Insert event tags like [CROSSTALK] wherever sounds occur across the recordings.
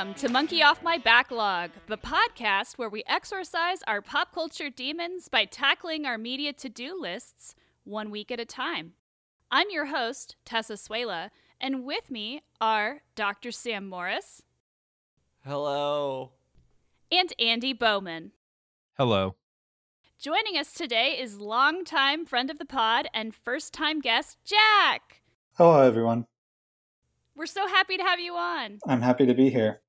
Welcome to Monkey Off My Backlog, the podcast where we exorcise our pop culture demons by tackling our media to do lists one week at a time. I'm your host, Tessa Suela, and with me are Dr. Sam Morris Hello. and Andy Bowman. Hello. Joining us today is longtime friend of the pod and first time guest, Jack. Hello, everyone. We're so happy to have you on. I'm happy to be here.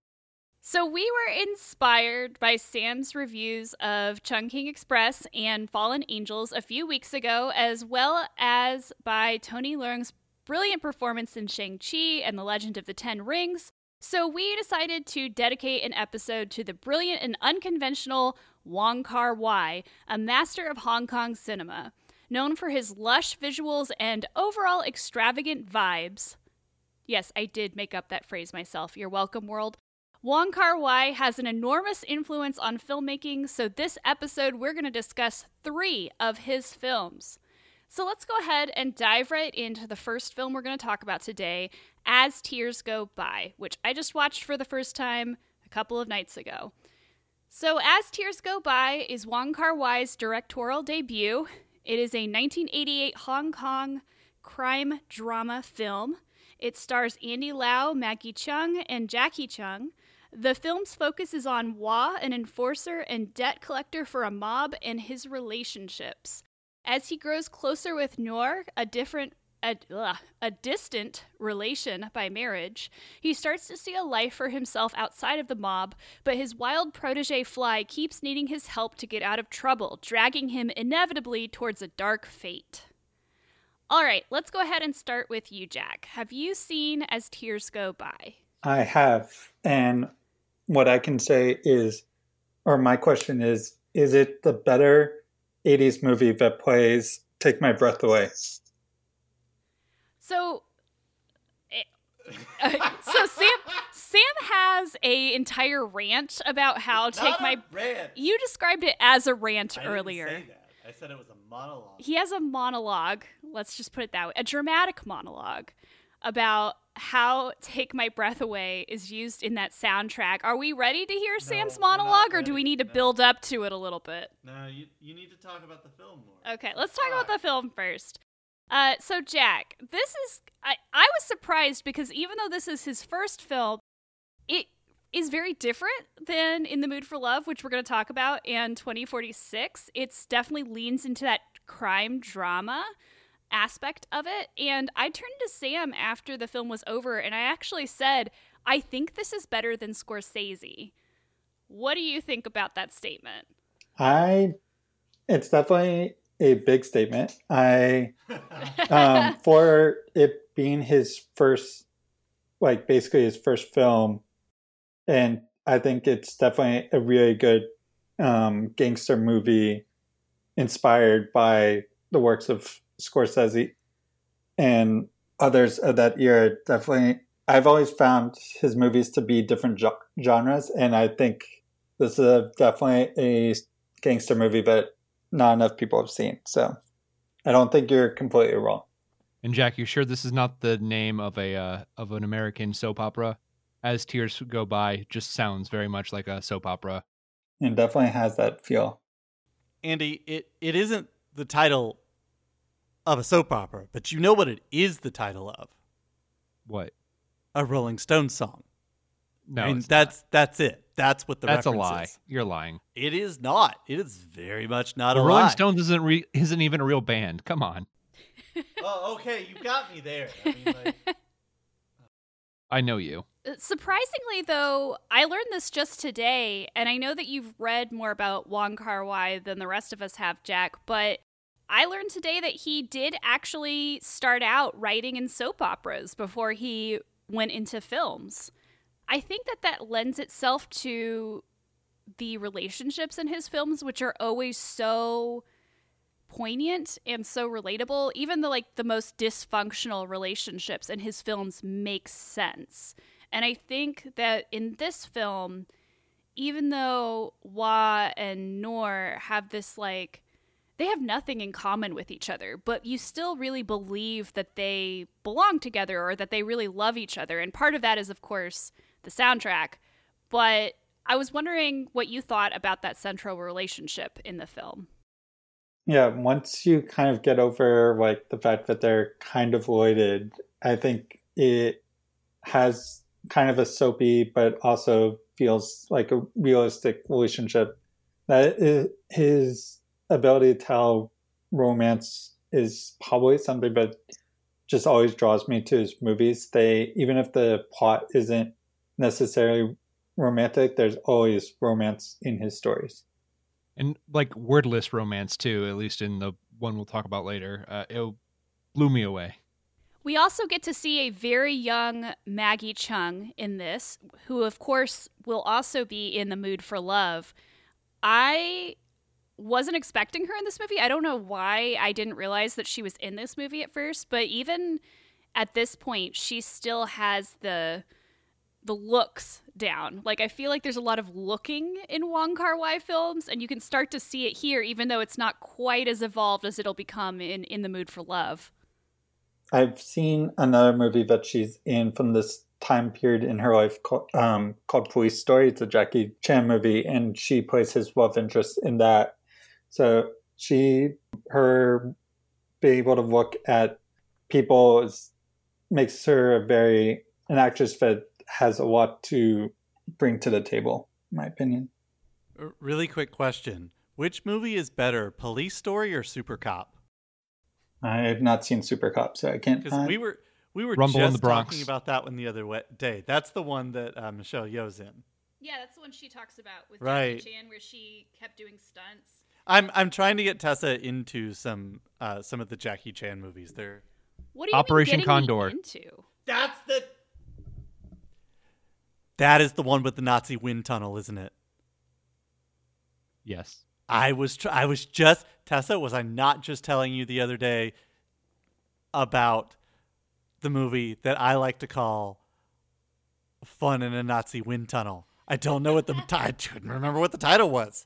So, we were inspired by Sam's reviews of Chungking Express and Fallen Angels a few weeks ago, as well as by Tony Leung's brilliant performance in Shang-Chi and The Legend of the Ten Rings. So, we decided to dedicate an episode to the brilliant and unconventional Wong Kar Wai, a master of Hong Kong cinema. Known for his lush visuals and overall extravagant vibes. Yes, I did make up that phrase myself. You're welcome, world. Wong Kar Wai has an enormous influence on filmmaking, so this episode we're going to discuss three of his films. So let's go ahead and dive right into the first film we're going to talk about today, As Tears Go By, which I just watched for the first time a couple of nights ago. So, As Tears Go By is Wong Kar Wai's directorial debut. It is a 1988 Hong Kong crime drama film. It stars Andy Lau, Maggie Cheung, and Jacky Cheung. The film's focus is on Wah, an enforcer and debt collector for a mob, and his relationships. As he grows closer with Noor, a different a, ugh, a distant relation by marriage, he starts to see a life for himself outside of the mob, but his wild protege Fly keeps needing his help to get out of trouble, dragging him inevitably towards a dark fate. All right, let's go ahead and start with you, Jack. Have you seen As Tears Go By? I have. And what I can say is, or my question is, is it the better 80s movie that plays Take My Breath Away? So, eh, so Sam Sam has a entire rant about how It's take not my. a rant. You described it as a rant I didn't earlier. say that. I said it was a monologue. He has a monologue. Let's just put it that way, a dramatic monologue about how "Take My Breath Away" is used in that soundtrack. Are we ready to hear Sam's monologue, or do we need to No. build up to it a little bit? No, you you need to talk about the film more. Okay, let's talk about the film first. Uh, so Jack, this is I, I was surprised because even though this is his first film, it is very different than In the Mood for Love, which we're going to talk about, and 2046. It's definitely leans into that crime drama aspect of it. And I turned to Sam after the film was over and I actually said, I think this is better than Scorsese. What do you think about that statement? I, it's definitely a big statement. I, [LAUGHS] um, for it being his first, like basically his first film, and I think it's definitely a really good um, gangster movie inspired by the works of Scorsese and others of that era. Definitely, I've always found his movies to be different jo- genres, and I think this is a, definitely a gangster movie that not enough people have seen. So I don't think you're completely wrong. And Jack, you sure this is not the name of a uh, of an American soap opera? As tears go by, just sounds very much like a soap opera. It definitely has that feel. Andy, it it isn't the title of a soap opera, but you know what it is the title of? What? A Rolling Stones song. No, and it's that's that's it. That's what the not. that's a lie. is. You're lying. It is not. It is very much not the a Rolling lie. Stones isn't re- isn't even a real band. Come on. [LAUGHS] Oh, okay, you got me there. I mean, like, [LAUGHS] I know you. Uh, Surprisingly, though, I learned this just today, and I know that you've read more about Wong Kar Wai than the rest of us have, Jack. But I learned today that he did actually start out writing in soap operas before he went into films. I think that that lends itself to the relationships in his films, which are always so poignant and so relatable. Even the like the most dysfunctional relationships in his films make sense. And I think that in this film, even though Wah and Noor have this like they have nothing in common with each other, but you still really believe that they belong together or that they really love each other. And part of that is of course the soundtrack. But I was wondering what you thought about that central relationship in the film. Yeah, once you kind of get over like the fact that they're kind of related, I think it has kind of a soapy but also feels like a realistic relationship. That is, ability to tell romance is probably something that just always draws me to his movies. They even if the plot isn't necessarily romantic, there's always romance in his stories. And like wordless romance too, at least in the one we'll talk about later. Uh, it blew me away. We also get to see a very young Maggie Cheung in this, who, of course, will also be in the mood for love. I wasn't expecting her in this movie. I don't know why I didn't realize that she was in this movie at first, but even at this point, she still has the the looks down. Like I feel like there's a lot of looking in Wong Kar Wai films, and you can start to see it here, even though it's not quite as evolved as it'll become in In the Mood for Love. I've seen another movie that she's in from this time period in her life called, um, called Police Story. It's a Jackie Chan movie, and she plays his love interest in that. So she, her being able to look at people is, makes her a very an actress that has a lot to bring to the table, in my opinion. really quick question: Which movie is better, Police Story or Super Cop? I have not seen Super Cop, so I can't. Because we were we were Rumble just in the Bronx. talking about that one the other way, day. That's the one that uh, Michelle Yeoh's in. Yeah, that's the one she talks about with Right. Jackie Chan, where she kept doing stunts. I'm I'm trying to get Tessa into some uh, some of the Jackie Chan movies. They're What do you Operation mean getting me Condor. into? that's the that is the one with the Nazi wind tunnel, isn't it? Yes. I was tr- I was just Tessa. Was I not just telling you the other day about the movie that I like to call "Fun in a Nazi Wind Tunnel"? I don't know what the ti- I couldn't remember what the title was.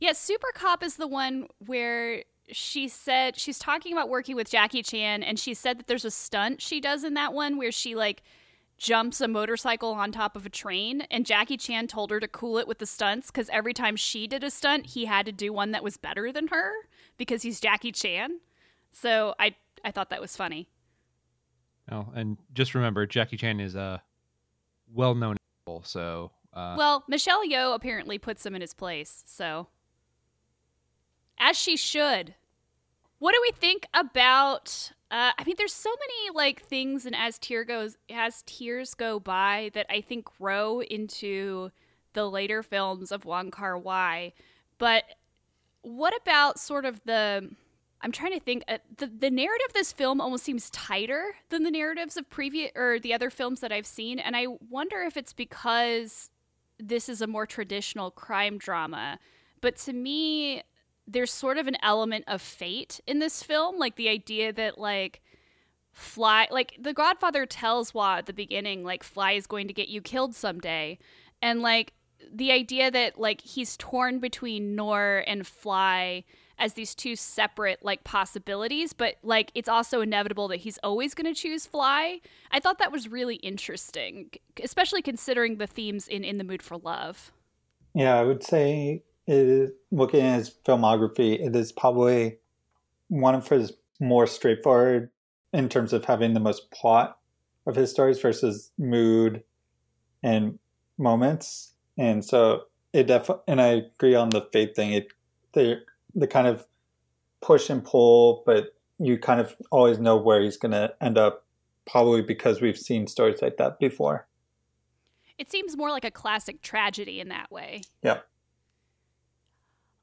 Yeah, Super Cop is the one where she said she's talking about working with Jackie Chan, and she said that there's a stunt she does in that one where she like jumps a motorcycle on top of a train, and Jackie Chan told her to cool it with the stunts because every time she did a stunt, he had to do one that was better than her because he's Jackie Chan. So I I thought that was funny. Oh, and just remember, Jackie Chan is a well-known so uh, Well, Michelle Yeoh apparently puts him in his place, so as she should. What do we think about? Uh, I mean, there's so many like things, and as tear goes, as tears go by, that I think grow into the later films of Wong Kar Wai. But what about sort of the? I'm trying to think. Uh, the the narrative of this film almost seems tighter than the narratives of previous or the other films that I've seen, and I wonder if it's because this is a more traditional crime drama. But to me, there's sort of an element of fate in this film, like the idea that like Fly, like the Godfather tells Wah at the beginning, like Fly is going to get you killed someday, and like the idea that like he's torn between Nor and Fly as these two separate like possibilities, but like it's also inevitable that he's always going to choose Fly. I thought that was really interesting, especially considering the themes in In the Mood for Love. Yeah, I would say is, looking at his filmography, it is probably one of his more straightforward in terms of having the most plot of his stories versus mood and moments. And so it definitely, and I agree on the fate thing. It the the kind of push and pull, but you kind of always know where he's going to end up. Probably because we've seen stories like that before. It seems more like a classic tragedy in that way. Yeah.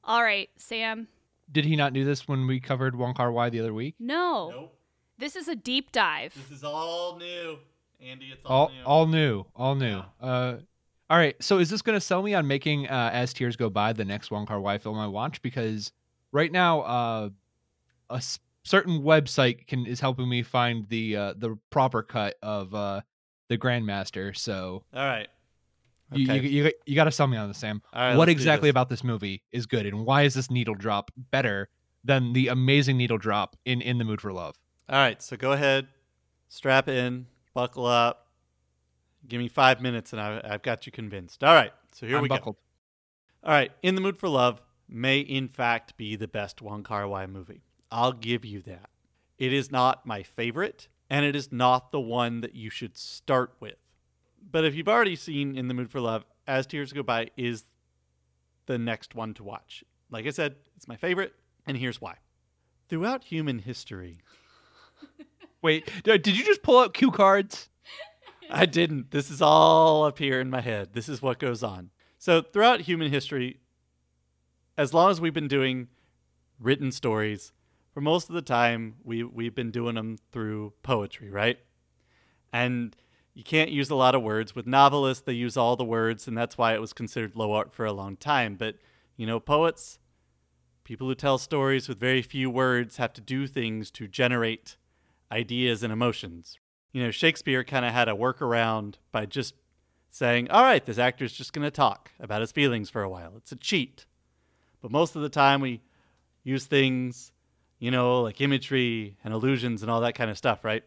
All right, Sam. did he not do this when we covered Wong Kar Wai the other week? No. Nope. This is a deep dive. This is all new, Andy. It's all new. all new, all new. Uh, all right. So is this going to sell me on making uh, As Tears Go By the next Wong Kar Wai film I watch? Because right now, uh, a s- certain website can is helping me find the uh, the proper cut of uh, the Grandmaster. So all right. You, Okay. you you you got to sell me on this, Sam. Right, what exactly about this movie is good, and why is this needle drop better than the amazing needle drop in In the Mood for Love? All right, so go ahead, strap in, buckle up. Give me five minutes and I, I've got you convinced. All right, so here I'm we buckled. go. All right, In the Mood for Love may in fact be the best Wong Kar Wai movie. I'll give you that. It is not my favorite, and it is not the one that you should start with. But if you've already seen In the Mood for Love, As Tears Go By is the next one to watch. Like I said, it's my favorite, and here's why. Throughout human history, [LAUGHS] Wait, did you just pull out cue cards? I didn't. This is all up here in my head. This is what goes on. So, throughout human history, as long as we've been doing written stories, for most of the time, we, we've been doing them through poetry, right? And you can't use a lot of words. With novelists, they use all the words, and that's why it was considered low art for a long time. But, you know, poets, people who tell stories with very few words, have to do things to generate ideas and emotions, you know, Shakespeare kind of had a workaround by just saying, all right, this actor's just going to talk about his feelings for a while. It's a cheat. But most of the time, we use things, you know, like imagery and illusions and all that kind of stuff, right?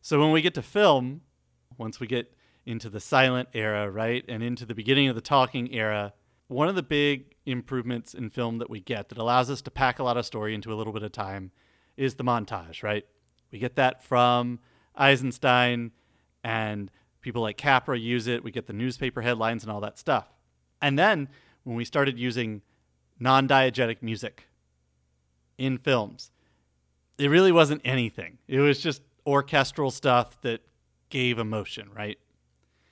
So when we get to film, once we get into the silent era, right, and into the beginning of the talking era, one of the big improvements in film that we get that allows us to pack a lot of story into a little bit of time is the montage, right? We get that from Eisenstein and people like Capra use it. We get the newspaper headlines and all that stuff. And then when we started using non diegetic music in films, it really wasn't anything. It was just orchestral stuff that gave emotion, right?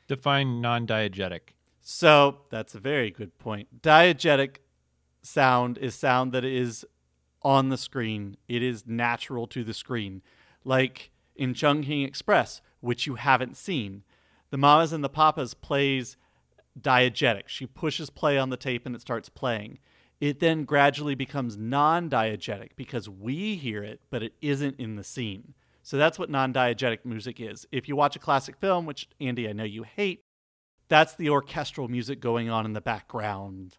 Define non-diegetic. So that's a very good point. Diegetic sound is sound that is on the screen, it is natural to the screen. Like in Chungking Express, which you haven't seen, the Mamas and the Papas plays diegetic. She pushes play on the tape and it starts playing. It then gradually becomes non diegetic because we hear it, but it isn't in the scene. So that's what non diegetic music is. If you watch a classic film, which Andy, I know you hate, that's the orchestral music going on in the background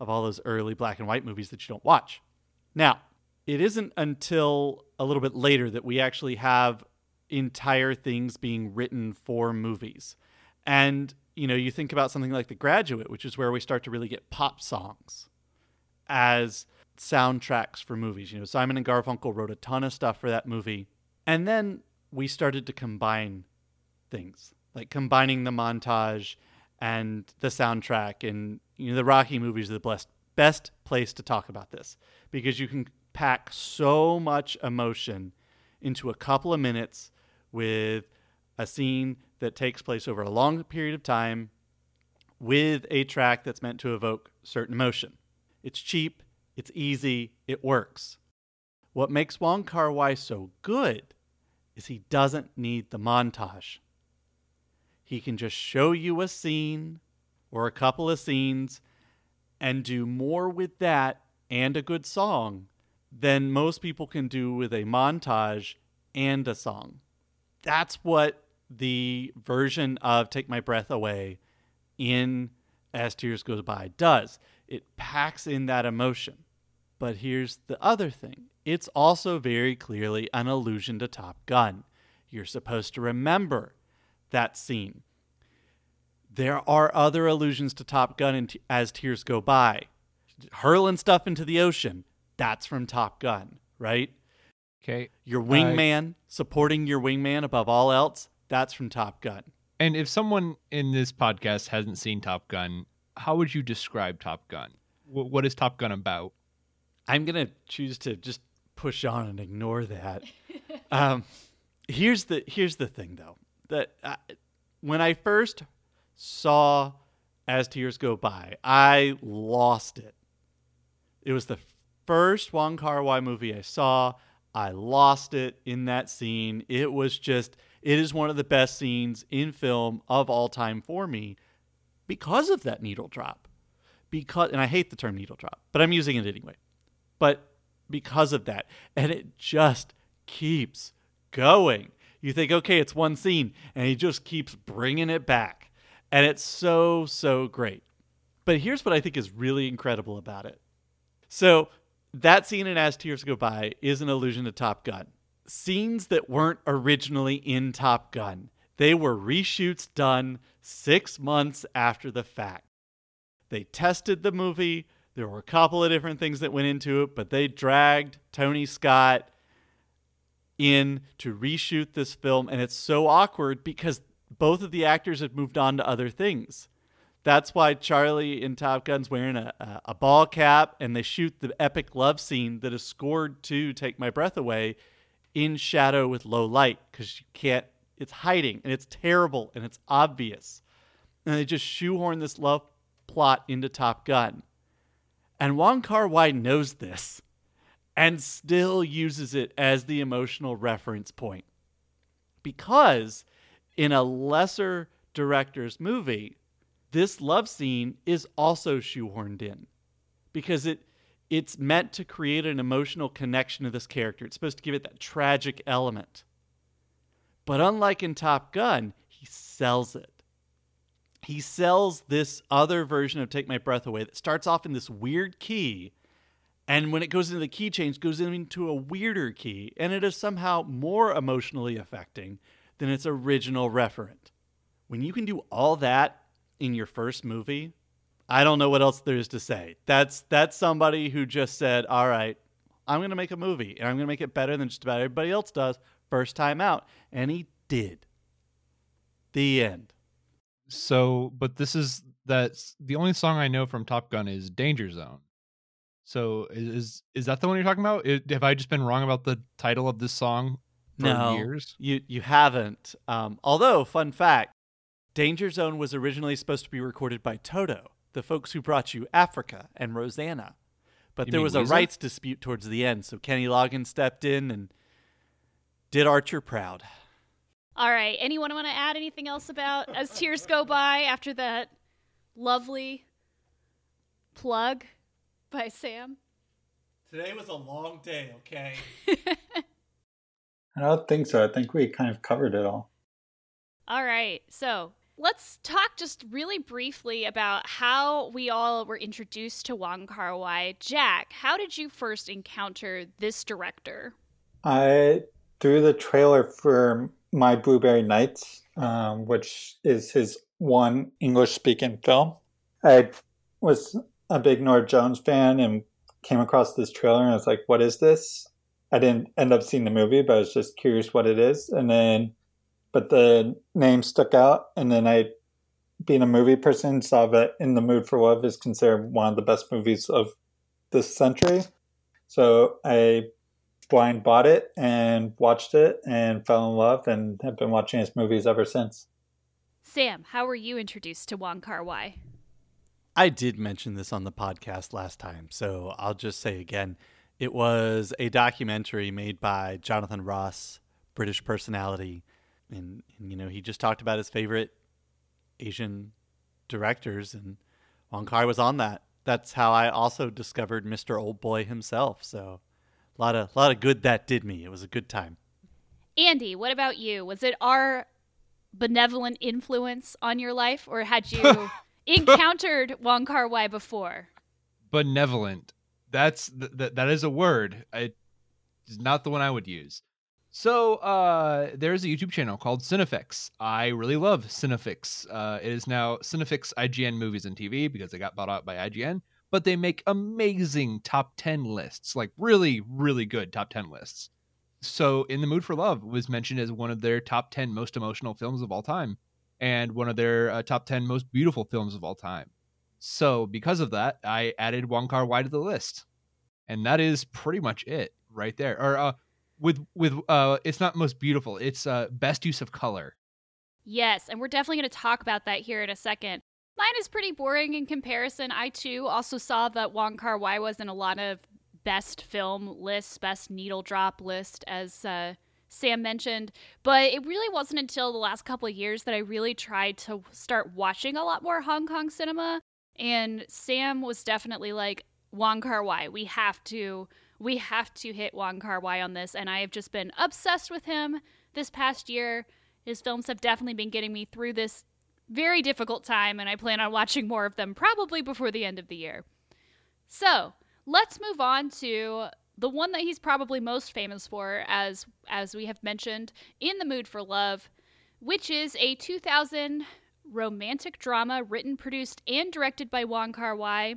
of all those early black and white movies that you don't watch. Now, it isn't until a little bit later that we actually have entire things being written for movies. And, you know, you think about something like The Graduate, which is where we start to really get pop songs as soundtracks for movies. You know, Simon and Garfunkel wrote a ton of stuff for that movie. And then we started to combine things, like combining the montage and the soundtrack. And, you know, the Rocky movies are the best, best place to talk about this because you can pack so much emotion into a couple of minutes with a scene that takes place over a long period of time with a track that's meant to evoke certain emotion. It's cheap, it's easy, it works. What makes Wong Kar Wai so good is he doesn't need the montage. He can just show you a scene or a couple of scenes and do more with that and a good song than most people can do with a montage and a song. That's what the version of Take My Breath Away in As Tears Goes By does. It packs in that emotion. But here's the other thing it's also very clearly an allusion to Top Gun. You're supposed to remember that scene. There are other allusions to Top Gun t- as tears go by. Hurling stuff into the ocean, that's from Top Gun, right? Okay. Your wingman, uh, supporting your wingman above all else, that's from Top Gun. And if someone in this podcast hasn't seen Top Gun, how would you describe Top Gun? Wh- what is Top Gun about? I'm going to choose to just push on and ignore that. [LAUGHS] um, here's the here's the thing though. That I, when I first saw As Tears Go By, I lost it. It was the first Wong Kar Wai movie I saw. I lost it in that scene. It was just it is one of the best scenes in film of all time for me because of that needle drop. Because and I hate the term needle drop, but I'm using it anyway. But because of that, and it just keeps going. You think, okay, it's one scene, and he just keeps bringing it back. And it's so, so great. But here's what I think is really incredible about it. So, that scene in As Tears Go By is an allusion to Top Gun. Scenes that weren't originally in Top Gun, They were reshoots done six months after the fact. They tested the movie. There were a couple of different things that went into it, but they dragged Tony Scott in to reshoot this film. And it's so awkward because both of the actors had moved on to other things. That's why Charlie in Top Gun's wearing a, a, a ball cap and they shoot the epic love scene that is scored to Take My Breath Away in shadow with low light because you can't, it's hiding and it's terrible and it's obvious. And they just shoehorn this love plot into Top Gun. And Wong Kar Wai knows this and still uses it as the emotional reference point. Because in a lesser director's movie, this love scene is also shoehorned in because it it's meant to create an emotional connection to this character. It's supposed to give it that tragic element. But unlike in Top Gun, he sells it. He sells this other version of Take My Breath Away that starts off in this weird key and when it goes into the key change goes into a weirder key and it is somehow more emotionally affecting than its original referent. When you can do all that in your first movie, I don't know what else there is to say. That's that's somebody who just said, "All right, I'm going to make a movie and I'm going to make it better than just about everybody else does first time out." And he did. The end. So, but this is that's the only song I know from Top Gun is Danger Zone. So is is that the one you're talking about? It, have I just been wrong about the title of this song for no, years? You you haven't. Um, although, fun fact, Danger Zone was originally supposed to be recorded by Toto, the folks who brought you Africa and Rosanna. But You there was a rights dispute towards the end, so Kenny Loggins stepped in and did Archer proud. All right. Anyone want to add anything else about as tears go by after that lovely plug by Sam? Today was a long day, okay? [LAUGHS] I don't think so. I think we kind of covered it all. All right. So let's talk just really briefly about how we all were introduced to Wong Kar Wai. Jack, how did you first encounter this director? I threw the trailer for My Blueberry Nights, um, which is his one English speaking film. I was a big Norah Jones fan and came across this trailer and I was like, what is this? I didn't end up seeing the movie, but I was just curious what it is. And then, but the name stuck out. And then I, being a movie person, saw that In the Mood for Love is considered one of the best movies of this century. So I blind bought it and watched it and fell in love and have been watching his movies ever since. Sam, how were you introduced to Wong Kar Wai? I did mention this on the podcast last time, so I'll just say again it was a documentary made by Jonathan Ross, British personality. And, and you know, he just talked about his favorite Asian directors, and Wong Kar was on that. That's how I also discovered Mr. Old Boy himself. So, a lot of, lot of good that did me. It was a good time. Andy, what about you? Was it our benevolent influence on your life, or had you [LAUGHS] encountered Wong Kar Wai before? Benevolent. That's th- th- that is a word. It is not the one I would use. So uh, there's a YouTube channel called Cinefix. I really love Cinefix. Uh, it is now Cinefix IGN Movies and TV because they got bought out by IGN. But they make amazing top ten lists, like really, really good top ten lists. So In the Mood for Love was mentioned as one of their top ten most emotional films of all time, and one of their uh, top ten most beautiful films of all time. So because of that, I added Wong Kar Wai to the list, and that is pretty much it right there. Or uh, with with uh, it's not most beautiful; it's uh, best use of color. Yes, and we're definitely going to talk about that here in a second. Mine is pretty boring in comparison. I too also saw that Wong Kar Wai was in a lot of best film lists, best needle drop list, as uh, Sam mentioned. But it really wasn't until the last couple of years that I really tried to start watching a lot more Hong Kong cinema. And Sam was definitely like, Wong Kar Wai, we have to, we have to hit Wong Kar Wai on this. And I have just been obsessed with him this past year. His films have definitely been getting me through this very difficult time, and I plan on watching more of them probably before the end of the year. So let's move on to the one that he's probably most famous for, as as we have mentioned, in the mood for love. which is a 2000 romantic drama written, produced, and directed by Wong Kar Wai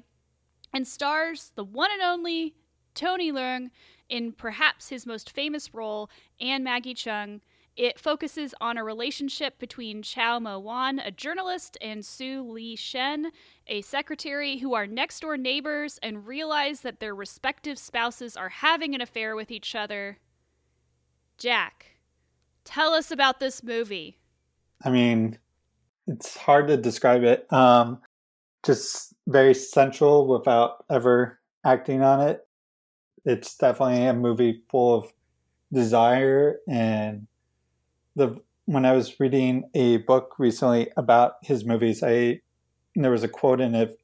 and stars the one and only Tony Leung in perhaps his most famous role and Maggie Cheung. It focuses on a relationship between Chow Mo Wan, a journalist, and Su Li Shen, a secretary, who are next door neighbors and realize that their respective spouses are having an affair with each other. Jack, tell us about this movie. I mean, it's hard to describe it. Um, just very sensual without ever acting on it. It's definitely a movie full of desire and the when I was reading a book recently about his movies, I there was a quote in it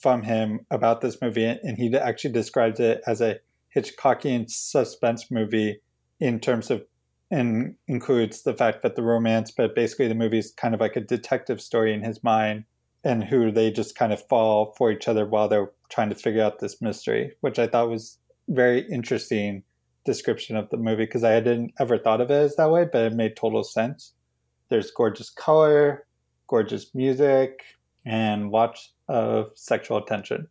from him about this movie, and he actually describes it as a Hitchcockian suspense movie in terms of and includes the fact that the romance, but basically the movie is kind of like a detective story in his mind, and who they just kind of fall for each other while they're trying to figure out this mystery, which I thought was very interesting description of the movie because I hadn't ever thought of it as that way, but it made total sense. There's gorgeous color, gorgeous music, and lots of sexual tension.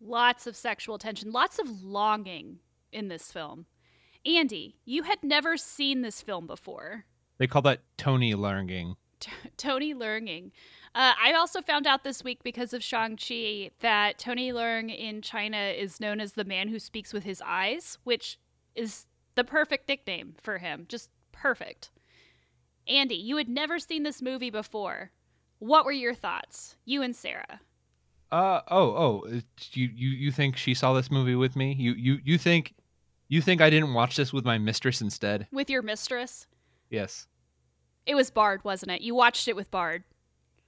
Lots of sexual tension, lots of longing in this film. Andy, you had never seen this film before. They call that Tony learning. T- Tony Learning. Uh, I also found out this week because of Shang-Chi that Tony Leung in China is known as the man who speaks with his eyes, which is the perfect nickname for him. Just perfect. Andy, you had never seen this movie before. What were your thoughts? You and Sarah. Uh oh oh you you you think she saw this movie with me? You you you think you think I didn't watch this with my mistress instead? With your mistress? Yes. It was Bard, wasn't it? You watched it with Bard.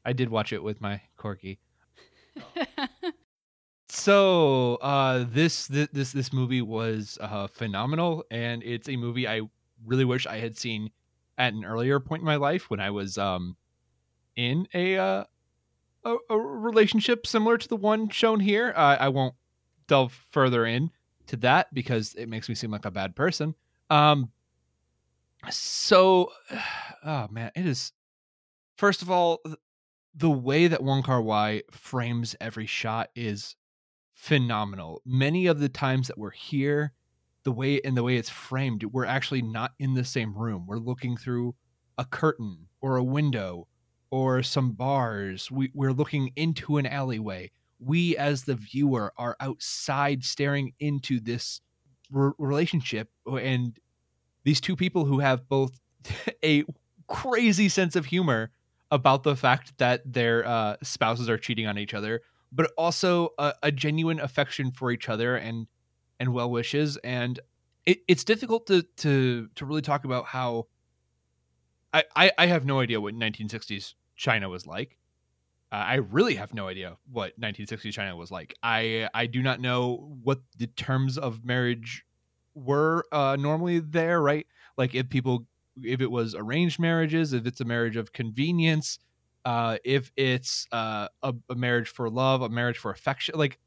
I did watch it with my corgi. [LAUGHS] so uh, this, this this movie was uh, phenomenal, and it's a movie I really wish I had seen at an earlier point in my life when I was um, in a, uh, a, a relationship similar to the one shown here. I won't delve further in to that because it makes me seem like a bad person. Um, so, [SIGHS] oh man, it is. First of all, the way that Wong Kar Wai frames every shot is phenomenal. Many of the times that we're here, the way and the way it's framed, we're actually not in the same room. We're looking through a curtain or a window or some bars. We, we're looking into an alleyway. We, as the viewer, are outside staring into this r- relationship and these two people who have both [LAUGHS] a crazy sense of humor about the fact that their uh, spouses are cheating on each other, but also a, a genuine affection for each other and and well wishes. And it, it's difficult to to to really talk about how. I, I, I have no idea what 1960s China was like. Uh, I really have no idea what 1960s China was like. I I do not know what the terms of marriage were uh, normally there, right? Like if people if it was arranged marriages, if it's a marriage of convenience, uh, if it's uh, a, a marriage for love, a marriage for affection. Like,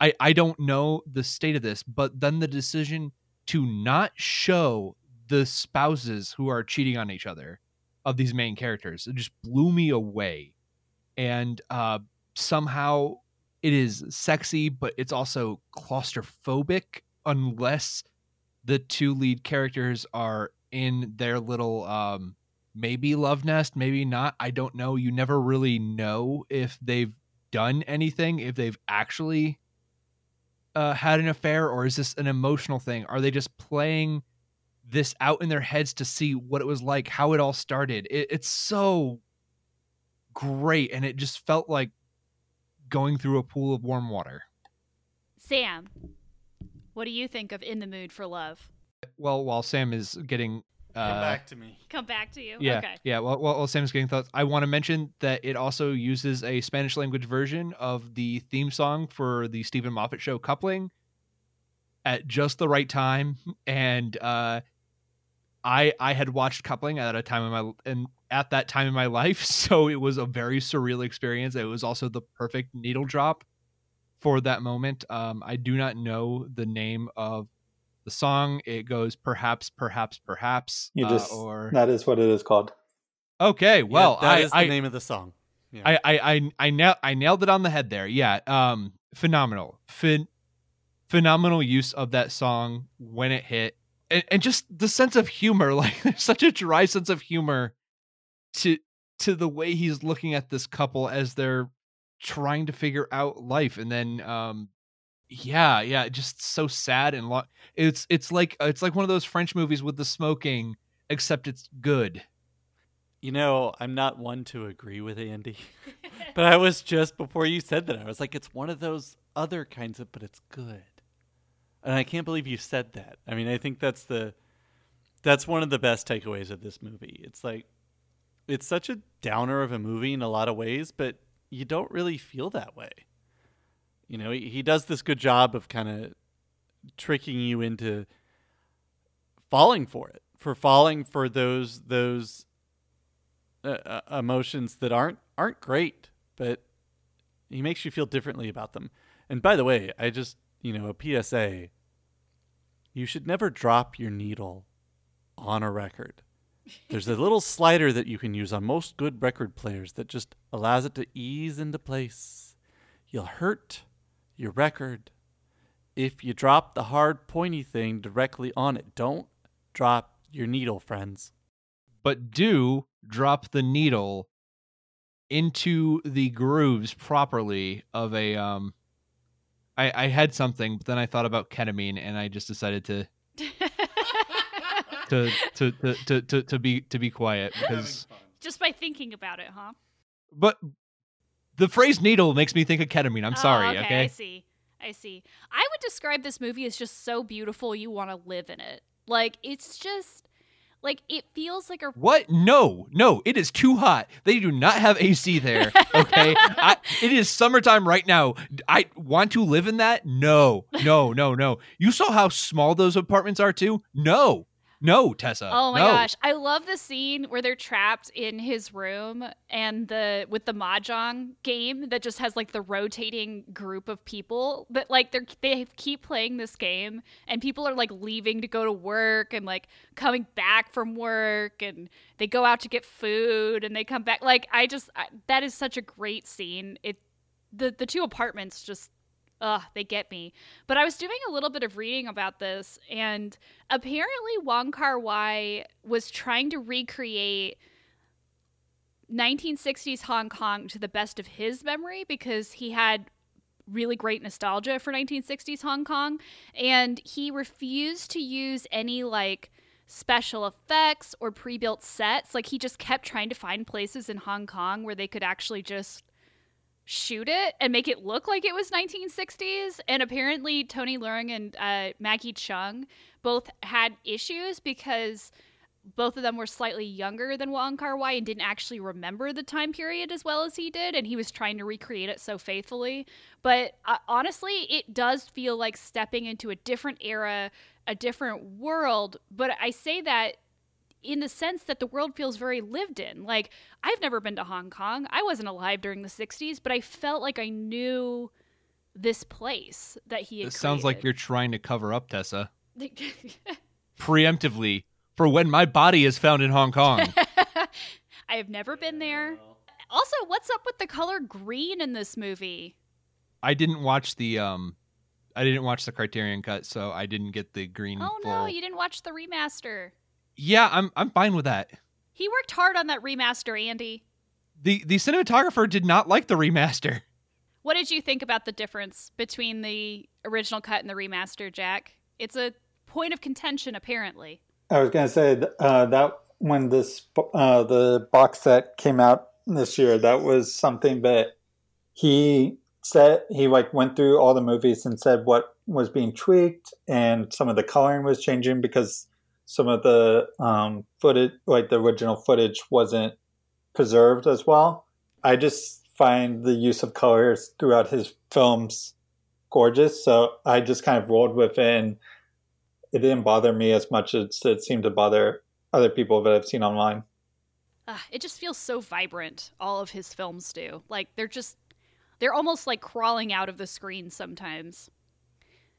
I I don't know the state of this, but then the decision to not show the spouses who are cheating on each other of these main characters it just blew me away, and uh, somehow it is sexy, but it's also claustrophobic unless the two lead characters are in their little um maybe love nest, maybe not. I don't know. You never really know if they've done anything, if they've actually uh, had an affair, or is this an emotional thing? Are they just playing this out in their heads to see what it was like, how it all started? It, it's so great, and it just felt like going through a pool of warm water. Sam, what do you think of In the Mood for Love? Well, while Sam is getting uh, come back to me. Come back to you. Yeah, okay. yeah. Well, well, while Sam's getting thoughts, I want to mention that it also uses a Spanish language version of the theme song for the Steven Moffat show Coupling at just the right time, and uh, I I had watched Coupling at a time in my and at that time in my life, [LAUGHS] so it was a very surreal experience. It was also the perfect needle drop for that moment. Um, I do not know the name of the song. It goes perhaps, perhaps, perhaps. You just uh, or that is what it is called. Okay, well, yeah, that I, is the I, name of the song. Yeah. I, I, I, I, nailed, I nailed it on the head there. Yeah. Um, phenomenal. Phen- phenomenal use of that song when it hit. And, and just the sense of humor, [LAUGHS] like there's such a dry sense of humor to to the way he's looking at this couple as they're trying to figure out life and then um yeah yeah just so sad and lo- it's it's like it's like one of those french movies with the smoking except it's good You know, I'm not one to agree with Andy, [LAUGHS] [LAUGHS] but I was just before you said that, I was like, it's one of those other kinds of, but it's good. And I can't believe you said that. I mean, I think that's the, that's one of the best takeaways of this movie. It's like, it's such a downer of a movie in a lot of ways, but you don't really feel that way. You know, he, he does this good job of kind of tricking you into falling for it, for falling for those those uh, uh, emotions that aren't aren't great, but he makes you feel differently about them. And by the way, I just you know a PSA: you should never drop your needle on a record. There's a little slider that you can use on most good record players that just allows it to ease into place. You'll hurt your record if you drop the hard pointy thing directly on it. Don't drop your needle, friends. but do drop the needle into the grooves properly of a um I, I had something, but then I thought about ketamine and I just decided to [LAUGHS] to to to to, to, to be to be quiet because Just by thinking about it, huh? but the phrase needle makes me think of ketamine. I'm Oh, sorry, okay, okay? I see. I see. I would describe this movie as just so beautiful you want to live in it. Like it's just like it feels like a What? No, no, it is too hot. They do not have AC there. Okay, [LAUGHS] I, it is summertime right now. I want to live in that. No, no, no, no. You saw how small those apartments are too. No, no, Tessa. Oh my no. gosh, I love the scene where they're trapped in his room and the with the mahjong game that just has like the rotating group of people that like they're they keep playing this game and people are like leaving to go to work and like coming back from work and they go out to get food and they come back like I just I, that is such a great scene. It the the two apartments just Ugh, they get me. But I was doing a little bit of reading about this, and apparently Wong Kar Wai was trying to recreate 1960s Hong Kong to the best of his memory because he had really great nostalgia for 1960s Hong Kong, and he refused to use any like special effects or pre-built sets. Like he just kept trying to find places in Hong Kong where they could actually just shoot it and make it look like it was 1960s. And apparently, Tony Leung and uh, Maggie Cheung both had issues because both of them were slightly younger than Wong Kar Wai and didn't actually remember the time period as well as he did, and he was trying to recreate it so faithfully. But uh, honestly, it does feel like stepping into a different era, a different world. But I say that in the sense that the world feels very lived in. Like, I've never been to Hong Kong. I wasn't alive during the 60s, but I felt like I knew this place that he This sounds like you're trying to cover up Tessa [LAUGHS] preemptively for when my body is found in Hong Kong. [LAUGHS] I have never been there. Also, what's up with the color green in this movie? I didn't watch the um I didn't watch the Criterion cut, so I didn't get the green Oh full. no, you didn't watch the remaster. Yeah, I'm I'm fine with that. He worked hard on that remaster, Andy. The the cinematographer did not like the remaster. What did you think about the difference between the original cut and the remaster, Jack? It's a point of contention, apparently. I was gonna say uh, that when this uh, the box set came out this year, that was something that he said he like went through all the movies and said what was being tweaked and some of the coloring was changing because some of the um, footage, like the original footage, wasn't preserved as well. I just find the use of colors throughout his films gorgeous, so I just kind of rolled with it. And it didn't bother me as much as it seemed to bother other people that I've seen online. Uh, it just feels so vibrant. All of his films do. Like they're just, they're almost like crawling out of the screen sometimes.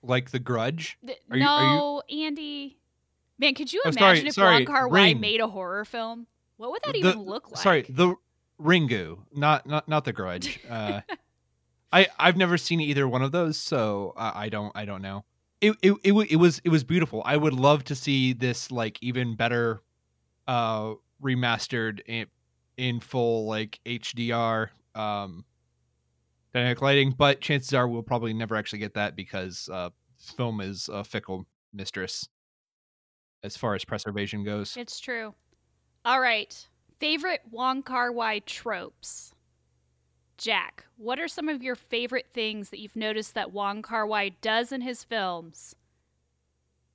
Like the Grudge. Th- Are you- no, are Andy. Man, could you Oh, imagine sorry, if sorry, Wong Kar Wai made a horror film? What would that The- even look like? Sorry, the Ringu, not not not the Grudge. [LAUGHS] Uh, I I've never seen either one of those, so I, I don't I don't know. It, it it it was it was beautiful. I would love to see this like even better, uh, remastered in in full like HDR um dynamic lighting, but chances are we'll probably never actually get that because uh, film is a fickle mistress as far as preservation goes. It's true. All right. Favorite Wong Kar Wai tropes. Jack, what are some of your favorite things that you've noticed that Wong Kar Wai does in his films?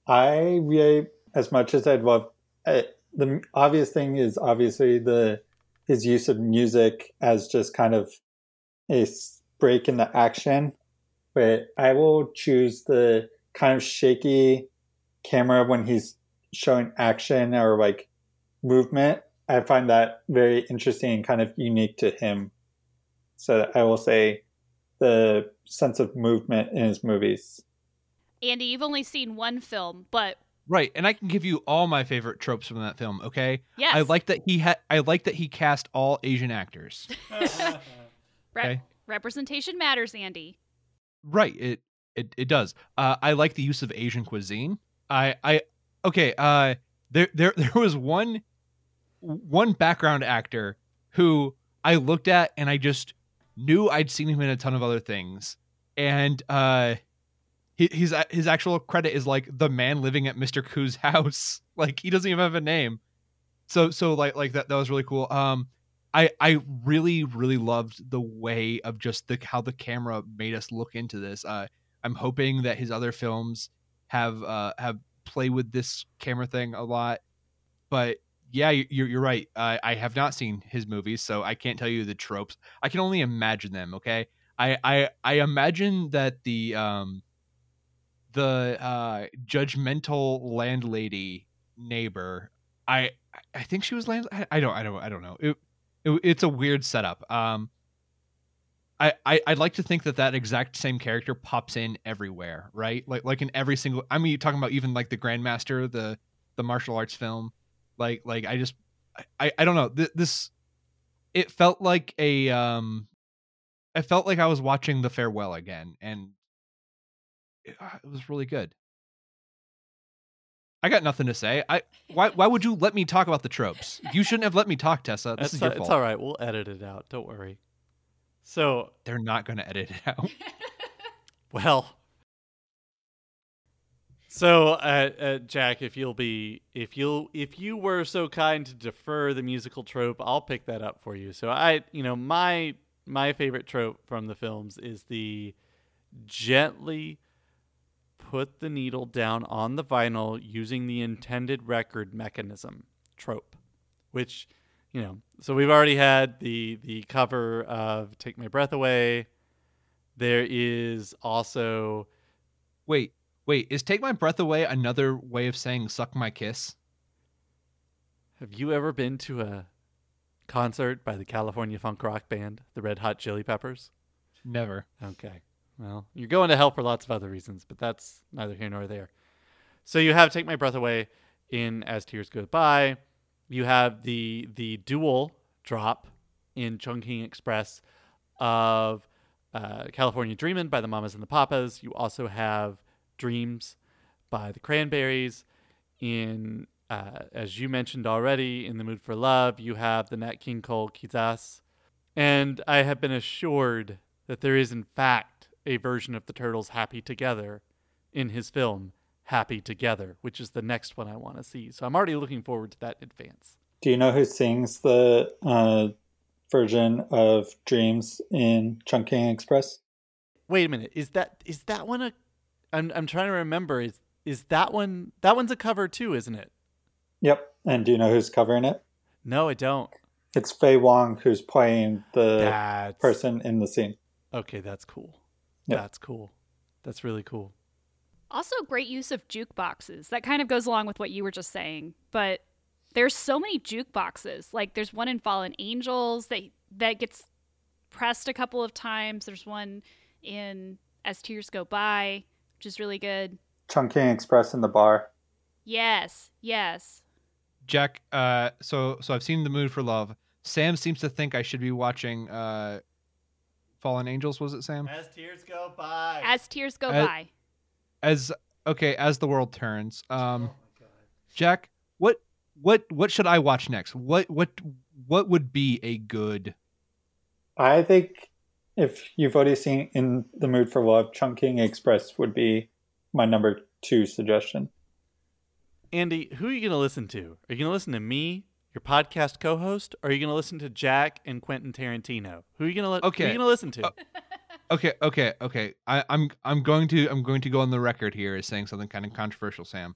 I really, as much as I'd love, uh, the obvious thing is obviously the his use of music as just kind of a break in the action. But I will choose the kind of shaky camera when he's showing action or like movement. I find that very interesting and kind of unique to him. So I will say the sense of movement in his movies. Andy, you've only seen one film, but Right, and I can give you all my favorite tropes from that film. Okay, yes. I like that he had. I like that he cast all Asian actors. [LAUGHS] [LAUGHS] Rep- okay. representation matters, Andy. Right, it it it does. Uh, I like the use of Asian cuisine. I I okay. Uh, there there [LAUGHS] there was one one background actor who I looked at and I just knew I'd seen him in a ton of other things, and uh, hi- his his actual credit is like the man living at Mr. Koo's [LAUGHS] house. Like he doesn't even have a name. So so like like that that was really cool. Um, I I really really loved the way of just the how the camera made us look into this. Uh, I'm hoping that his other films have uh have play with this camera thing a lot. But yeah, you- you're you're right. I I have not seen his movies, so I can't tell you the tropes. I can only imagine them. Okay, I I I imagine that the um the uh judgmental landlady neighbor. I I think she was land. I, I don't I don't I don't know. It, it it's a weird setup. Um, I, I I'd like to think that that exact same character pops in everywhere, right? Like like in every single. I mean, you're talking about even like the Grandmaster, the the martial arts film. Like like I just I I don't know Th- this. It felt like a um, I felt like I was watching The Farewell again, and it, uh, it was really good. I got nothing to say. I why why would you let me talk about the tropes? You shouldn't have let me talk, Tessa. This That's is your it's fault. all right. We'll edit it out. Don't worry. So, They're not going to edit it out. [LAUGHS] well. So, uh, uh, Jack, if you'll be, if you'll, if you were so kind to defer the musical trope, I'll pick that up for you. So, I, you know, my my favorite trope from the films is the gently put the needle down on the vinyl using the intended record mechanism trope, which, you know, so we've already had the the cover of "Take My Breath Away." There is also Wait, wait, is Take My Breath Away another way of saying suck my kiss? Have you ever been to a concert by the California funk rock band, the Red Hot Chili Peppers? Never. Okay. Well, you're going to hell for lots of other reasons, but that's neither here nor there. So you have Take My Breath Away in As Tears Go By. You have the the dual drop in Chungking Express of uh, California Dreamin' by the Mamas and the Papas. You also have Dreams by the Cranberries. In uh, as you mentioned already, in the Mood for Love, you have the Nat King Cole Quizás. And I have been assured that there is, in fact, a version of the Turtles Happy Together in his film Happy Together, which is the next one I want to see. So I'm already looking forward to that in advance. Do you know who sings the uh, version of Dreams in Chungking Express? Wait a minute, is that is that one a? I'm I'm trying to remember. Is is that one that one's a cover too, isn't it? Yep. And do you know who's covering it? No, I don't. It's Faye Wong who's playing the That's person in the scene. Okay, that's cool. Yep. That's cool. That's really cool. Also, great use of jukeboxes. That kind of goes along with what you were just saying. But there's so many jukeboxes. Like there's one in Fallen Angels that that gets pressed a couple of times. There's one in As Tears Go By, which is really good. Chungking Express in the bar. Yes, yes. Jack. Uh, so so I've seen the mood for love. Sam seems to think I should be watching uh, Fallen Angels. Was it Sam? As tears go by. As tears go Uh, by. As okay, as the world turns. Um, oh. Jack, what what what should I watch next? What what what would be a good? I think if you've already seen In the Mood for Love, Chungking Express would be my number two suggestion. Andy, who are you going to listen to? Are you going to listen to me, your podcast co-host, or are you going to listen to Jack and Quentin Tarantino? Who are you going to li- Who are Okay. you going to listen to? Uh, Okay, okay, okay. I, I'm I'm going to I'm going to go on the record here as saying something kind of controversial, Sam.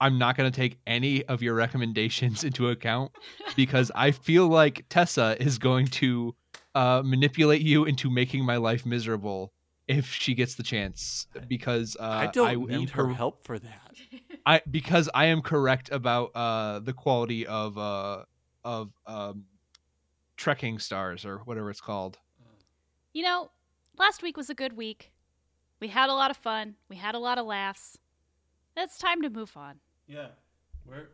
I'm not going to take any of your recommendations [LAUGHS] into account because I feel like Tessa is going to uh, manipulate you into making my life miserable if she gets the chance. Because uh, I don't am need her cor- help for that. [LAUGHS] I because I am correct about uh, the quality of uh, of um, trekking stars or whatever it's called. You know, last week was a good week. We had a lot of fun. We had a lot of laughs. It's time to move on. Yeah. We're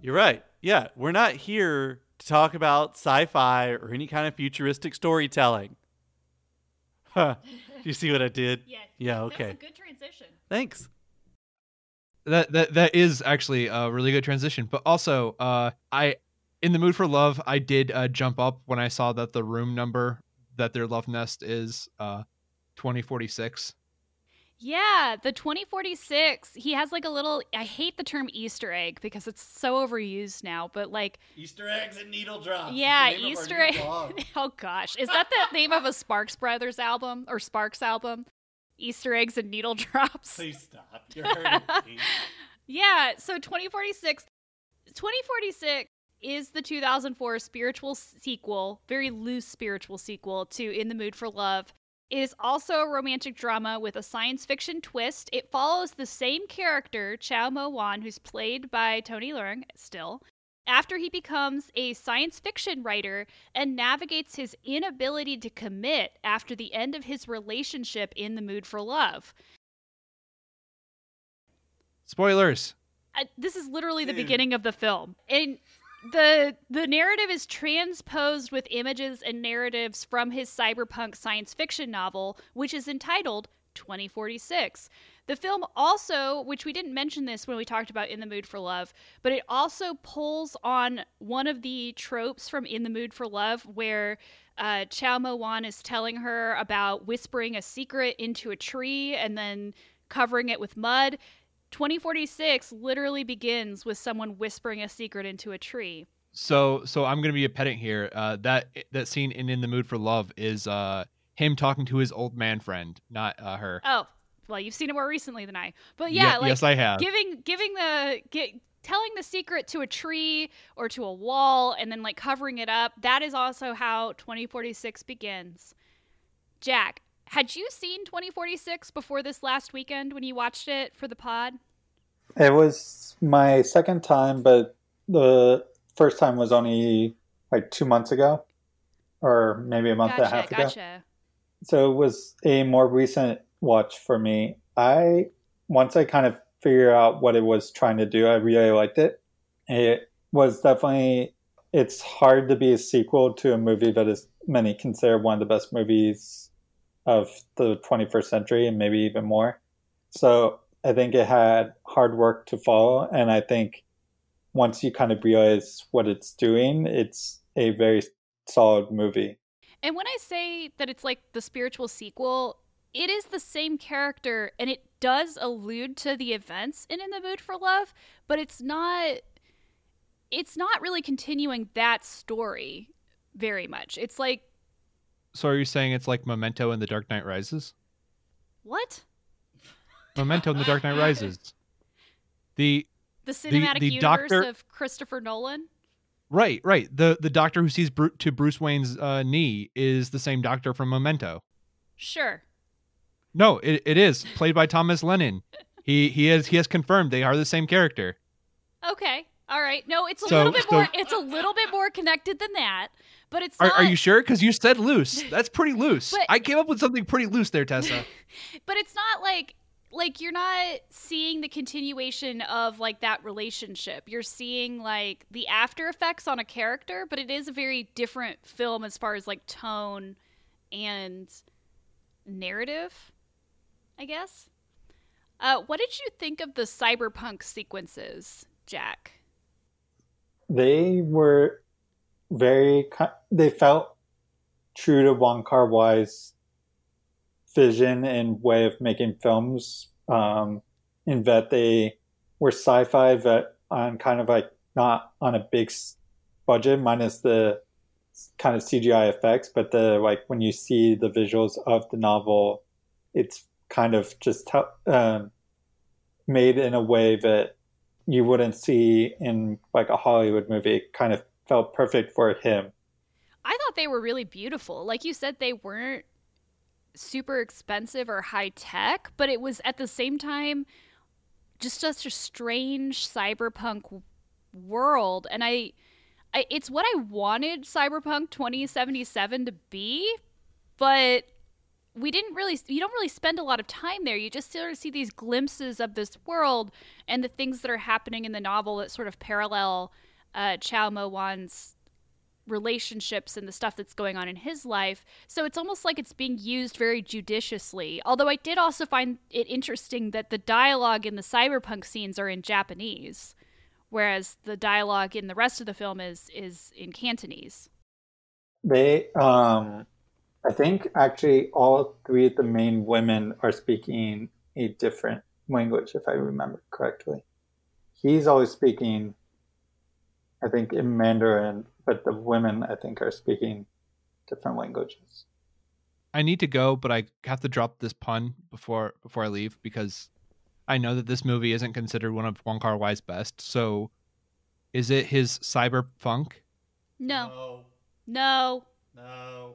You're right. Yeah, we're not here to talk about sci-fi or any kind of futuristic storytelling. Huh. [LAUGHS] Do you see what I did? Yeah. Yeah, okay. That's a good transition. Thanks. that that that is actually a really good transition but also uh i in the mood for love i did uh jump up when i saw that the room number that their love nest is uh 2046 Yeah, the 2046, he has like a little I hate the term Easter egg because it's so overused now, but like Easter eggs and needle drops. yeah, Easter egg. [LAUGHS] oh gosh, is that the name of a Sparks Brothers album or Sparks album? Easter eggs and needle [LAUGHS] drops. Please stop. You're hurting me. [LAUGHS] Yeah, so 2046 2046 is the 2004 spiritual sequel, very loose spiritual sequel to In the Mood for Love. It is also a romantic drama with a science fiction twist. It follows the same character, Chow Mo Wan, who's played by Tony Leung still, after he becomes a science fiction writer and navigates his inability to commit after the end of his relationship in the mood for love. spoilers I, this is literally the Dude. beginning of the film and the the narrative is transposed with images and narratives from his cyberpunk science fiction novel which is entitled 2046 the film also which we didn't mention this when we talked about in the mood for love but it also pulls on one of the tropes from in the mood for love where uh, Chow Mo Wan is telling her about whispering a secret into a tree and then covering it with mud 2046 literally begins with someone whispering a secret into a tree. so so i'm gonna be a pedant here uh that that scene in in the mood for love is uh him talking to his old man friend not uh her Oh, well, you've seen it more recently than I. But yeah, Ye- like yes i have giving giving the get, telling the secret to a tree or to a wall and then like covering it up. That is also how 2046 begins. Jack, had you seen 2046 before this last weekend when you watched it for the pod? It was my second time, but the first time was only like two months ago, or maybe a month and a Gotcha, half ago. So it was a more recent watch for me. I once I kind of figured out what it was trying to do, I really liked it. It was definitely it's hard to be a sequel to a movie that is many consider one of the best movies of the 21st century and maybe even more. So I think it had hard work to follow and I think once you kind of realize what it's doing, it's a very solid movie. And when I say that it's like the spiritual sequel, it is the same character and it does allude to the events in In the Mood for Love, but it's not it's not really continuing that story very much. It's like so are you saying it's like memento and the dark knight rises what? memento and the dark knight [LAUGHS] rises the The cinematic the universe doctor- of Christopher Nolan? Right, right. The the doctor who sees Bru- to Bruce Wayne's uh, knee is the same doctor from Memento. Sure. No, it, it is played by Thomas Lennon. He he has he has confirmed they are the same character. Okay. All right. No, it's a So- little bit so- more it's a little bit more connected than that, but it's Are, not are you sure? Because you said loose. That's pretty loose. But- I came up with something pretty loose there, Tessa. [LAUGHS] but it's not like like you're not seeing the continuation of like that relationship. You're seeing like the after effects on a character, but it is a very different film as far as like tone and narrative, I guess. Uh, what did you think of the cyberpunk sequences, Jack? They were very. They felt true to Wong Kar Wai's vision and way of making films. Um, in that they were sci-fi, but on kind of like not on a big budget, minus the kind of CGI effects. But the like when you see the visuals of the novel, it's kind of just um, made in a way that you wouldn't see in like a Hollywood movie. Kind of felt perfect for him. I thought they were really beautiful. Like you said, they weren't super expensive or high tech, but it was at the same time just such a strange cyberpunk world. And I, I it's what I wanted Cyberpunk 2077 to be, but we didn't really you don't really spend a lot of time there you just sort of see these glimpses of this world and the things that are happening in the novel that sort of parallel uh, Chow Mo Wan's relationships and the stuff that's going on in his life. So it's almost like it's being used very judiciously. Although I did also find it interesting that the dialogue in the cyberpunk scenes are in Japanese, whereas the dialogue in the rest of the film is is in Cantonese. They um I think actually all three of the main women are speaking a different language if I remember correctly. He's always speaking I think in Mandarin but the women I think are speaking different languages. I need to go, but I have to drop this pun before before I leave because I know that this movie isn't considered one of Wong Kar Wai's best. So, is it his cyber cyberpunk? No. No. No.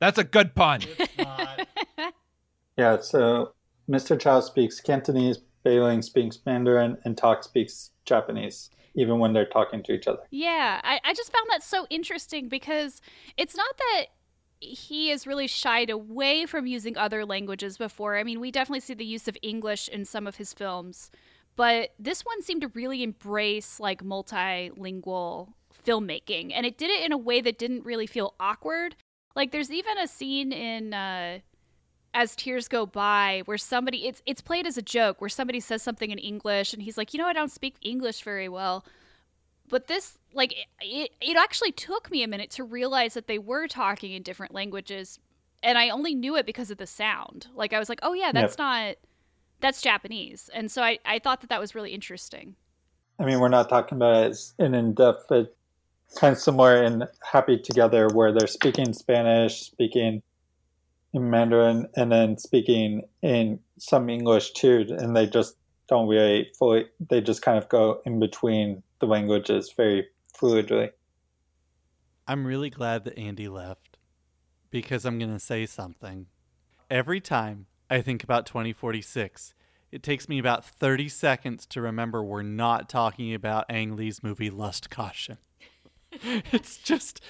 That's a good pun. [LAUGHS] yeah. So Mr. Chow speaks Cantonese, Bai Ling speaks Mandarin, and Talk speaks Japanese even when they're talking to each other. Yeah, I, I just found that so interesting because it's not that he is really shied away from using other languages before. I mean, we definitely see the use of English in some of his films, but this one seemed to really embrace like multilingual filmmaking, and it did it in a way that didn't really feel awkward. Like, there's even a scene in uh, as tears go by where somebody it's it's played as a joke where somebody says something in english and he's like you know i don't speak english very well. But this like it, it actually took me a minute to realize that they were talking in different languages and i only knew it because of the sound. Like i was like oh yeah that's yep. not that's japanese. And so I, I thought that that was really interesting. I mean we're not talking about it as an in-depth but kind of similar in happy together where they're speaking spanish speaking in Mandarin and then speaking in some English too, and they just don't really fully. They just kind of go in between the languages very fluidly. I'm really glad that Andy left because I'm going to say something. Every time I think about 2046, it takes me about 30 seconds to remember we're not talking about Ang Lee's movie Lust Caution. [LAUGHS] it's just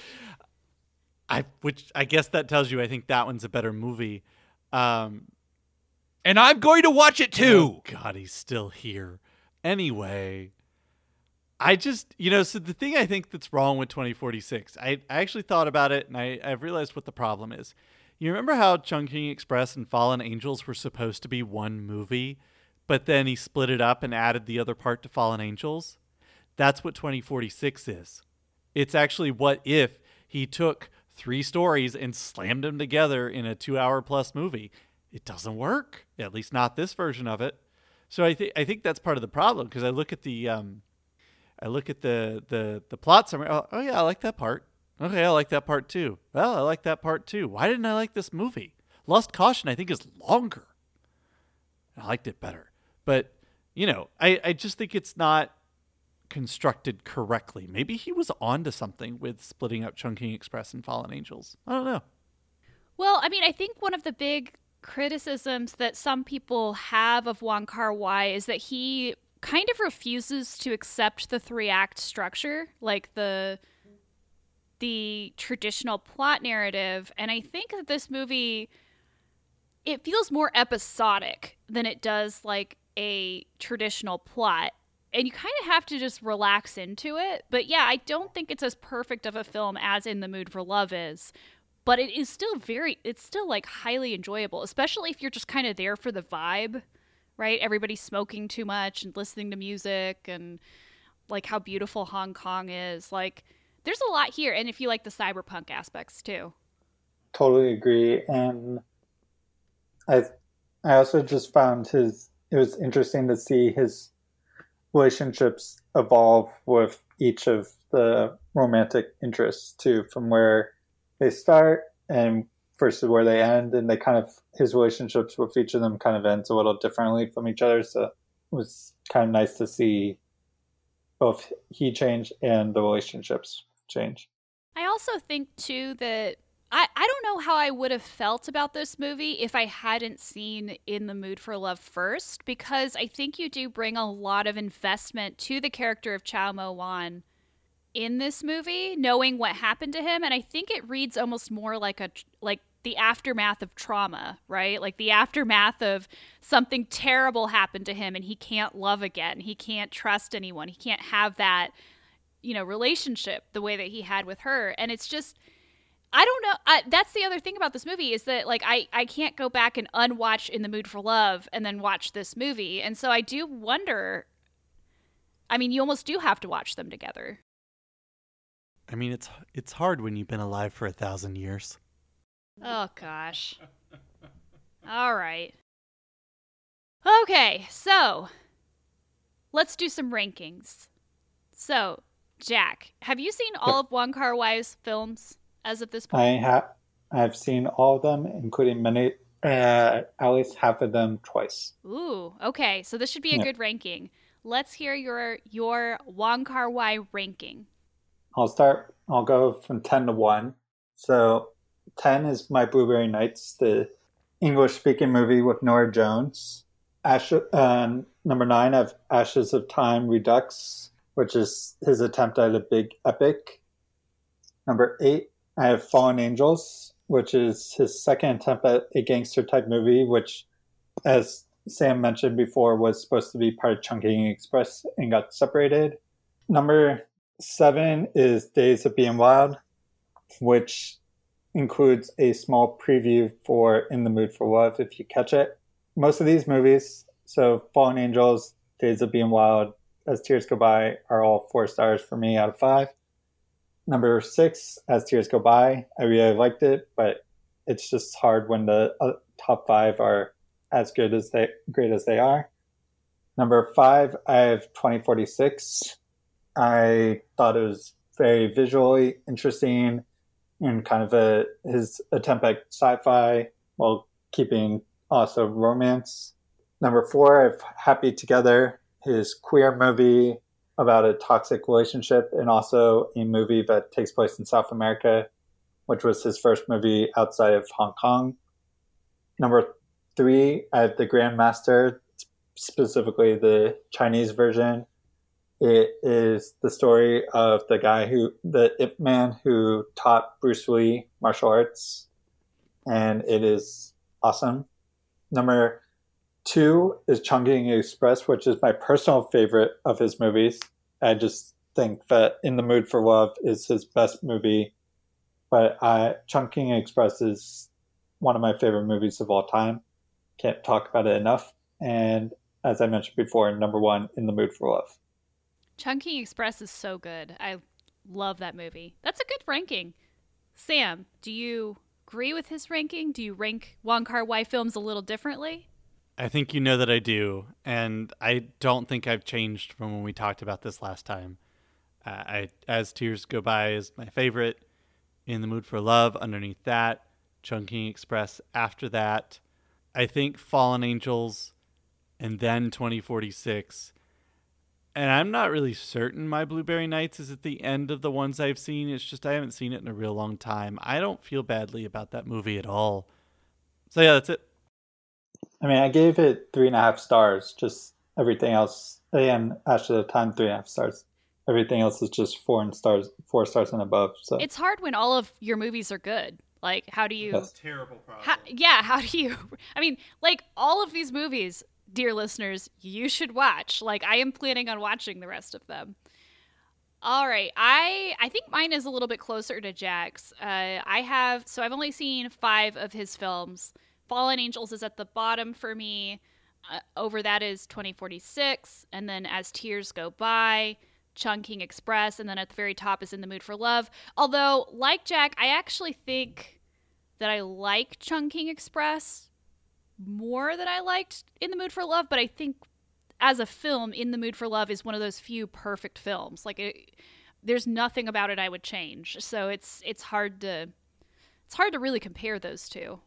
I which I guess that tells you I think that one's a better movie. Um, and I'm going to watch it too. Oh God, he's still here. Anyway, I just you know so the thing I think that's wrong with 2046. I I actually thought about it and I I've realized what the problem is. You remember how Chungking Express and Fallen Angels were supposed to be one movie, but then he split it up and added the other part to Fallen Angels? That's what 2046 is. It's actually what if he took three stories and slammed them together in a two hour plus movie. It doesn't work, at least not this version of it. So I think I think that's part of the problem because I look at the um, I look at the the the plot summary. Oh, oh, yeah, I like that part. Okay, I like that part too. Well, I like that part too. Why didn't I like this movie? Lust Caution, I think, is longer. I liked it better, but you know, I I just think it's not constructed correctly. Maybe he was onto something with splitting up Chungking Express and Fallen Angels. I don't know. Well, I mean, I think one of the big criticisms that some people have of Wong Kar Wai is that he kind of refuses to accept the three act structure, like the the traditional plot narrative. And I think that this movie it feels more episodic than it does like a traditional plot. And you kind of have to just relax into it. But yeah, I don't think it's as perfect of a film as In the Mood for Love is. But it is still very, it's still like highly enjoyable, especially if you're just kind of there for the vibe, right? Everybody's smoking too much and listening to music and like how beautiful Hong Kong is. Like, there's a lot here. And if you like the cyberpunk aspects too. Totally agree. And I I also just found his it was interesting to see his relationships evolve with each of the romantic interests too, from where they start and versus where they end, and they kind of his relationships with each of them kind of ends a little differently from each other. So it was kind of nice to see both he change and the relationships change. I also think too that I, I don't know how I would have felt about this movie if I hadn't seen In the Mood for Love first, because I think you do bring a lot of investment to the character of Chow Mo Wan in this movie, knowing what happened to him, and I think it reads almost more like a like the aftermath of trauma, right? Like the aftermath of something terrible happened to him and he can't love again. He can't trust anyone. He can't have that, you know, relationship the way that he had with her. And it's just I don't know. I, that's the other thing about this movie is that like I I can't go back and unwatch In the Mood for Love and then watch this movie, and so I do wonder. I mean, you almost do have to watch them together. I mean, it's it's hard when you've been alive for a thousand years. Oh gosh. All right. Okay, so let's do some rankings. So, Jack, have you seen all of Wong Kar Wai's films? As of this point? I have. I've seen all of them, including many, uh, at least half of them twice. Ooh, okay. So this should be a yeah. good ranking. Let's hear your your Wong Kar Wai ranking. I'll start. I'll go from ten to one. So ten is my Blueberry Nights, the English speaking movie with Norah Jones. Ash, number nine, I have Ashes of Time Redux, which is his attempt at a big epic. Number eight, I have Fallen Angels, which is his second attempt at a gangster type movie, which, as Sam mentioned before, was supposed to be part of Chungking Express and got separated. Number seven is Days of Being Wild, which includes a small preview for In the Mood for Love if you catch it. Most of these movies, so Fallen Angels, Days of Being Wild, As Tears Go By, are all four stars for me out of five. Number six, As Tears Go By, I really liked it, but it's just hard when the uh, top five are as good as they great as they are. Number five, I have 2046. I thought it was very visually interesting and kind of a his attempt at sci-fi while keeping also romance. Number four, I have Happy Together, his queer movie about a toxic relationship and also a movie that takes place in South America, which was his first movie outside of Hong Kong. Number three, I have The Grandmaster, specifically the Chinese version. It is the story of the guy who, the Ip Man who taught Bruce Lee martial arts, and it is awesome. Number Two is Chungking Express, which is my personal favorite of his movies. I just think that In the Mood for Love is his best movie, but uh, Chungking Express is one of my favorite movies of all time. Can't talk about it enough. And as I mentioned before, number one, In the Mood for Love. Chungking Express is so good. I love that movie. That's a good ranking. Sam, do you agree with his ranking? Do you rank Wong Kar Wai films a little differently? I think you know that I do, and I don't think I've changed from when we talked about this last time. Uh, I as tears go by is my favorite. In the mood for love, underneath that, Chungking Express. After that, I think Fallen Angels, and then 2046. And I'm not really certain my Blueberry Nights is at the end of the ones I've seen. It's just I haven't seen it in a real long time. I don't feel badly about that movie at all. So yeah, that's it. I mean, I gave it three and a half stars. Just everything else, and actually, the time three and a half stars. Everything else is just four and stars, four stars and above. So it's hard when all of your movies are good. Like, how do you? Yes. Terrible problem. How, yeah, how do you? I mean, like all of these movies, dear listeners, you should watch. Like, I am planning on watching the rest of them. All right, I I think mine is a little bit closer to Jack's. Uh, I have so I've only seen five of his films. Fallen Angels is at the bottom for me. Uh, over that is 2046, and then As Tears Go By, Chungking Express, and then at the very top is In the Mood for Love. Although, like Jack, I actually think that I like Chungking Express more than I liked In the Mood for Love, but I think as a film, In the Mood for Love is one of those few perfect films. Like it, there's nothing about it I would change. So it's it's hard to it's hard to really compare those two.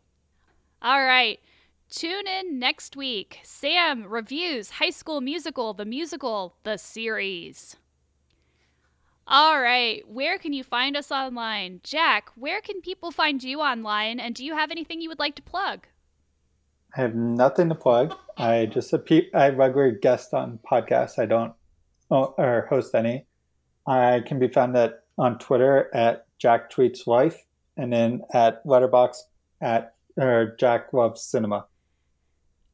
All right. Tune in next week. Sam reviews High School Musical, the musical, the series. All right, where can you find us online? Jack, where can people find you online? And do you have anything you would like to plug? I have nothing to plug. [LAUGHS] I just appear, I regular guest on podcasts. I don't oh, or host any. I can be found at on Twitter at Jack Tweets Wife and then at Letterboxd at or Jack Loves Cinema.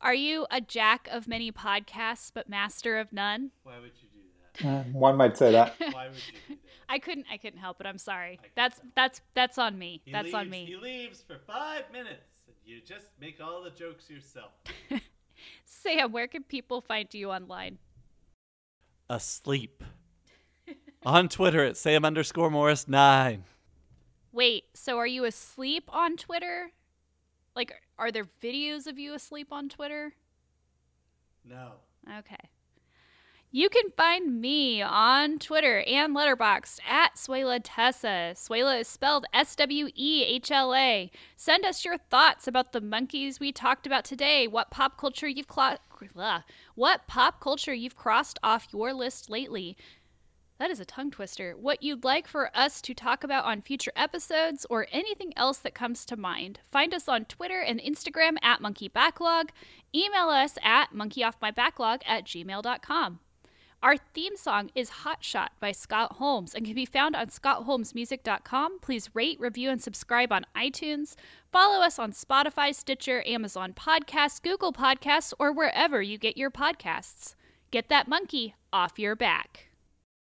Are you a jack of many podcasts but master of none? Why would you do that? Uh, one might say that. [LAUGHS] Why would you do that? I couldn't I couldn't help it. I'm sorry. That's that's that's on me. He That's leaves, on me. He leaves for five minutes. and You just make all the jokes yourself. [LAUGHS] Sam, where can people find you online? Asleep. On Twitter at Sam underscore Morris nine. Wait, so are you asleep on Twitter? Like are there videos of you asleep on Twitter? No. Okay. You can find me on Twitter and Letterboxd at Swehla Tessa. Swehla is spelled S W E H L A. Send us your thoughts about the monkeys we talked about today. What pop culture you've clo- what pop culture you've crossed off your list lately. That is a tongue twister. What you'd like for us to talk about on future episodes or anything else that comes to mind. Find us on Twitter and Instagram at Monkey Backlog. Email us at monkeyoffmybacklog at gmail.com. Our theme song is Hot Shot by Scott Holmes and can be found on scottholmesmusic.com. Please rate, review, and subscribe on iTunes. Follow us on Spotify, Stitcher, Amazon Podcasts, Google Podcasts, or wherever you get your podcasts. Get that monkey off your back.